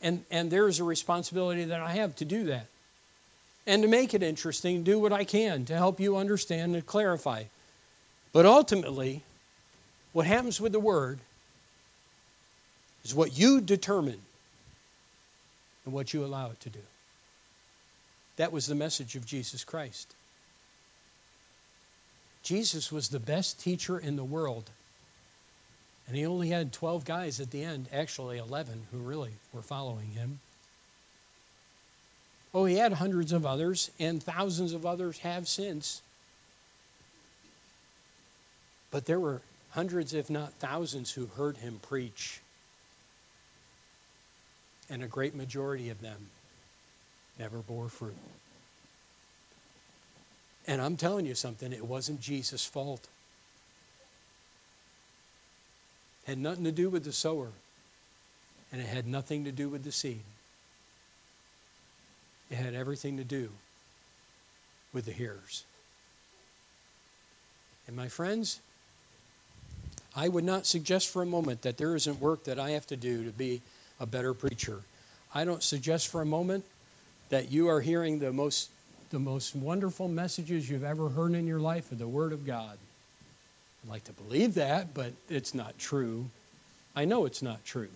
S1: And, and there is a responsibility that I have to do that. And to make it interesting, do what I can to help you understand and clarify. But ultimately, what happens with the Word is what you determine and what you allow it to do. That was the message of Jesus Christ. Jesus was the best teacher in the world. And he only had 12 guys at the end, actually 11, who really were following him. Oh, he had hundreds of others, and thousands of others have since. But there were hundreds, if not thousands, who heard him preach. And a great majority of them never bore fruit. And I'm telling you something, it wasn't Jesus' fault. It had nothing to do with the sower, and it had nothing to do with the seed. It had everything to do with the hearers. And my friends, I would not suggest for a moment that there isn't work that I have to do to be a better preacher. I don't suggest for a moment that you are hearing the most the most wonderful messages you've ever heard in your life are the Word of God. I'd like to believe that, but it's not true. I know it's not true.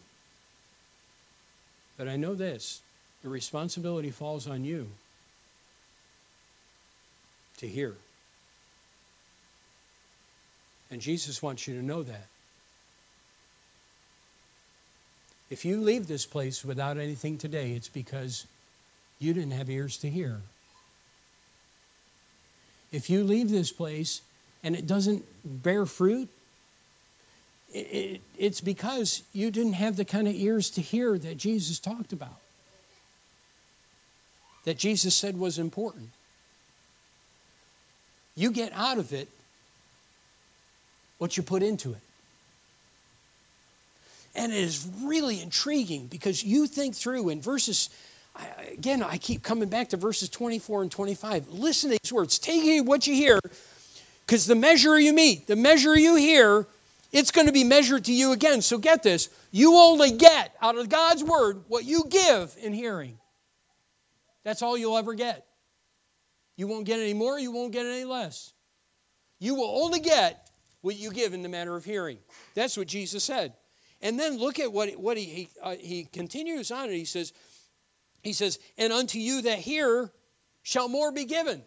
S1: But I know this the responsibility falls on you to hear. And Jesus wants you to know that. If you leave this place without anything today, it's because you didn't have ears to hear. If you leave this place and it doesn't bear fruit, it, it's because you didn't have the kind of ears to hear that Jesus talked about, that Jesus said was important. You get out of it what you put into it. And it is really intriguing because you think through in verses I, again, I keep coming back to verses 24 and 25. Listen to these words. Take what you hear, because the measure you meet, the measure you hear, it's going to be measured to you again. So get this you only get out of God's word what you give in hearing. That's all you'll ever get. You won't get any more, you won't get any less. You will only get what you give in the matter of hearing. That's what Jesus said. And then look at what, what he, he, uh, he continues on and he says, he says, And unto you that hear shall more be given.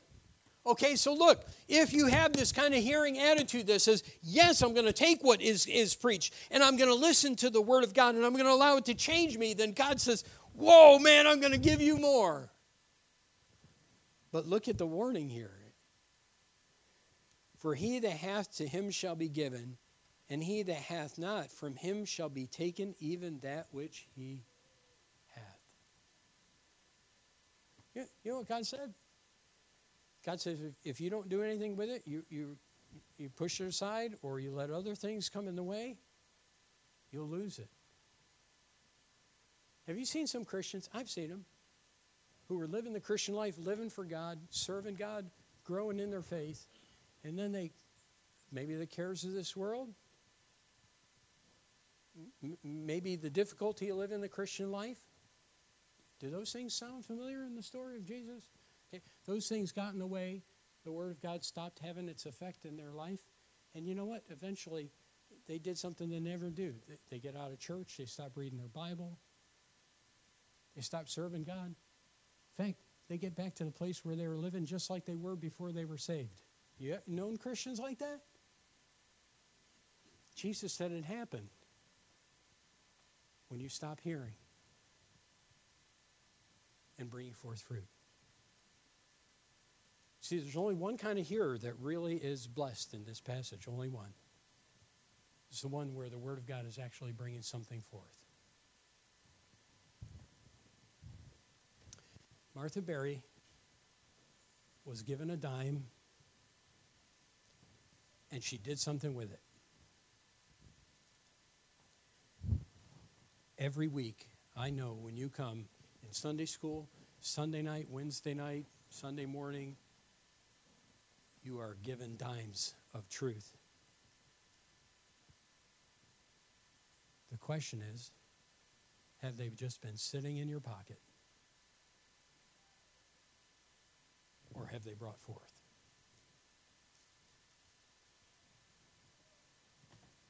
S1: Okay, so look, if you have this kind of hearing attitude that says, Yes, I'm going to take what is, is preached and I'm going to listen to the Word of God and I'm going to allow it to change me, then God says, Whoa, man, I'm going to give you more. But look at the warning here. For he that hath to him shall be given, and he that hath not from him shall be taken even that which he You, you know what God said? God says if, you don't do anything with it, you, you, you push it aside or you let other things come in the way, you'll lose it. Have you seen some Christians? I've seen them who are living the Christian life, living for God, serving God, growing in their faith, and then they, maybe the cares of this world, maybe the difficulty of living the Christian life, do those things sound familiar in the story of Jesus? Okay. Those things got in the way. The Word of God stopped having its effect in their life. And you know what? Eventually, they did something they never do. They, they get out of church, they stop reading their Bible, they stop serving God. In fact, they get back to the place where they were living just like they were before they were saved. You known Christians like that? Jesus said it happened when you stop hearing and bringing forth fruit. See, there's only one kind of hearer that really is blessed in this passage, only one. It's the one where the Word of God is actually bringing something forth. Martha Berry was given a dime and she did something with it. Every week, I know when you come in Sunday school, Sunday night, Wednesday night, Sunday morning, you are given dimes of truth. The question is have they just been sitting in your pocket? Or have they brought forth?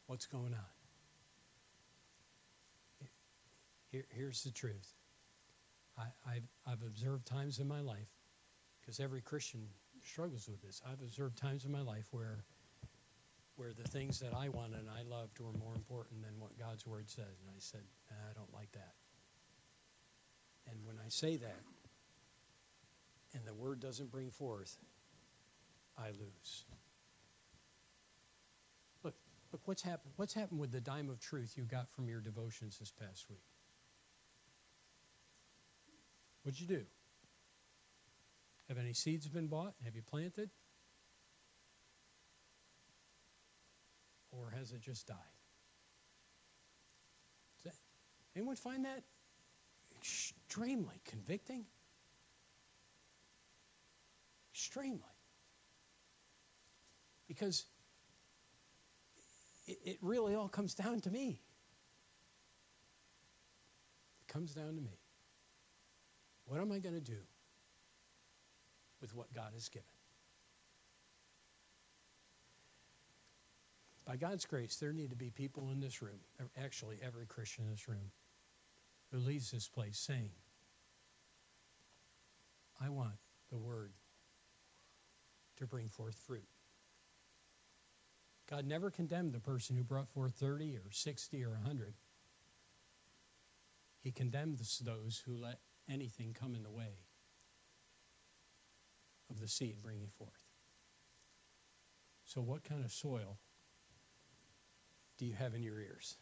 S1: What's going on? Here, here's the truth. I, have I've observed times in my life, because every Christian struggles with this. I've observed times in my life where, where the things that I wanted and I loved were more important than what God's Word says. And I said, nah, I don't like that. And when I say that, and the Word doesn't bring forth, I lose. Look, look what's happened. What's happened with the dime of truth you got from your devotions this past week? What'd you do? Have any seeds been bought? Have you planted? Or has it just died? That, anyone find that extremely convicting? Extremely. Because it, it really all comes down to me. It comes down to me. What am I going to do with what God has given? By God's grace, there need to be people in this room, actually, every Christian in this room, who leaves this place saying, I want the word to bring forth fruit. God never condemned the person who brought forth 30 or 60 or 100. He condemns those who let anything come in the way of the seed bringing forth. So, what kind of soil do you have in your ears?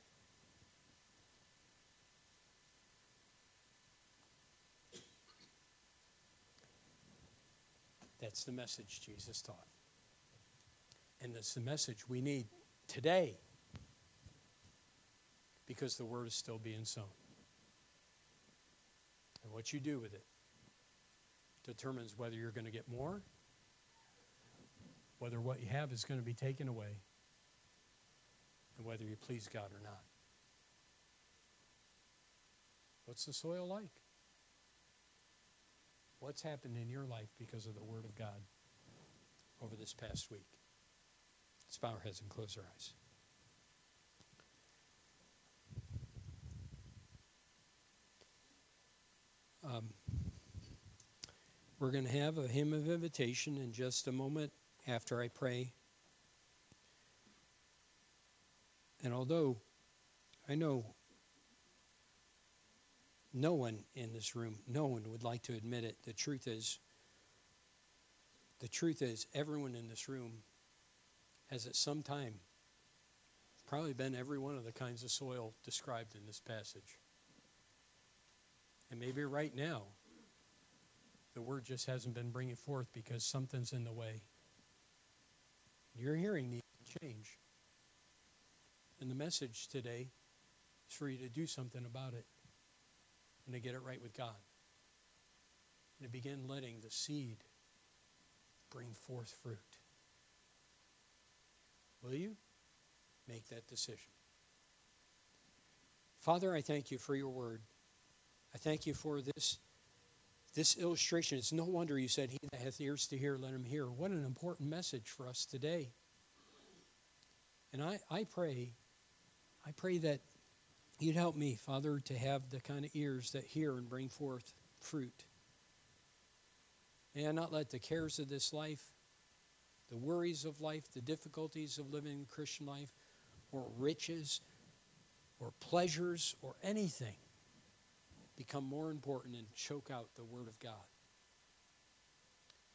S1: That's the message Jesus taught. And that's the message we need today because the word is still being sown. And what you do with it determines whether you're going to get more, whether what you have is going to be taken away, and whether you please God or not. What's the soil like? What's happened in your life because of the Word of God over this past week? Let's bow our heads and close our eyes. Um, we're going to have a hymn of invitation in just a moment after I pray. And although I know no one in this room, no one would like to admit it, the truth is, the truth is, everyone in this room has at some time probably been every one of the kinds of soil described in this passage. And maybe right now, the word just hasn't been bringing forth because something's in the way. Your hearing needs to change. And the message today is for you to do something about it and to get it right with God. And to begin letting the seed bring forth fruit. Will you make that decision? Father, I thank you for your word. I thank you for this, this illustration. It's no wonder you said, He that hath ears to hear, let him hear. What an important message for us today. And I, I pray, I pray that you'd help me, Father, to have the kind of ears that hear and bring forth fruit. May I not let the cares of this life, the worries of life, the difficulties of living a Christian life, or riches, or pleasures, or anything become more important and choke out the Word of God.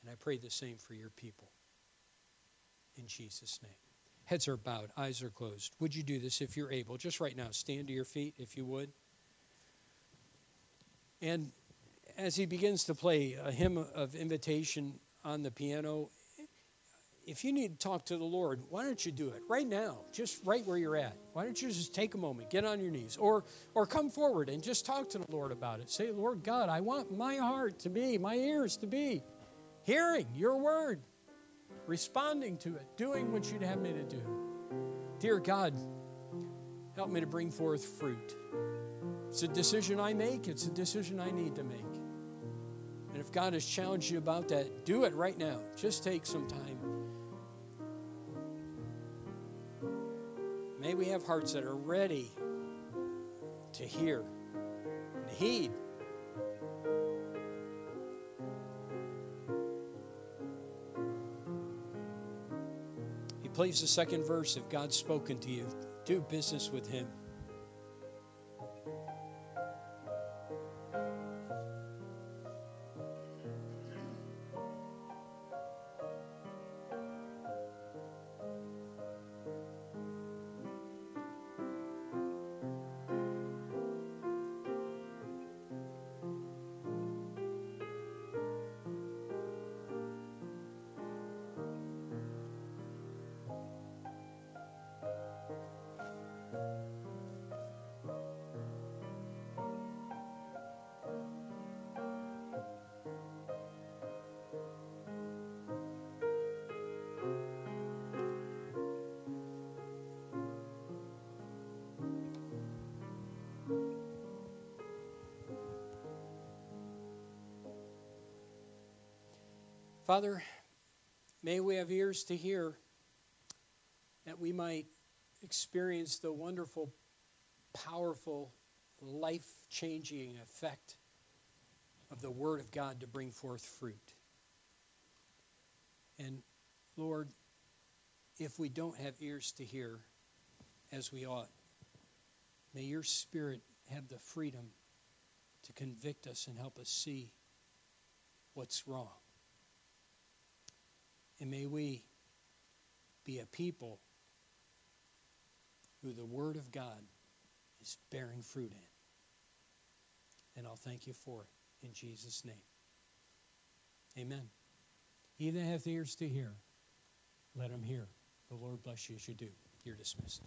S1: And I pray the same for your people. In Jesus' name. Heads are bowed, eyes are closed. Would you do this if you're able? Just right now, stand to your feet if you would. And as he begins to play a hymn of invitation on the piano, if you need to talk to the Lord, why don't you do it right now, just right where you're at? Why don't you just take a moment, get on your knees, or, or come forward and just talk to the Lord about it? Say, Lord God, I want my heart to be, my ears to be hearing your word, responding to it, doing what you'd have me to do. Dear God, help me to bring forth fruit. It's a decision I make, it's a decision I need to make. And if God has challenged you about that, do it right now. Just take some time. May we have hearts that are ready to hear and heed. He plays the second verse. If God's spoken to you, do business with Him. Father, may we have ears to hear that we might experience the wonderful, powerful, life changing effect of the Word of God to bring forth fruit. And Lord, if we don't have ears to hear as we ought, may your Spirit have the freedom to convict us and help us see what's wrong. And may we be a people who the Word of God is bearing fruit in. And I'll thank you for it in Jesus' name. Amen. He that hath ears to hear, let him hear. The Lord bless you as you do. You're dismissed.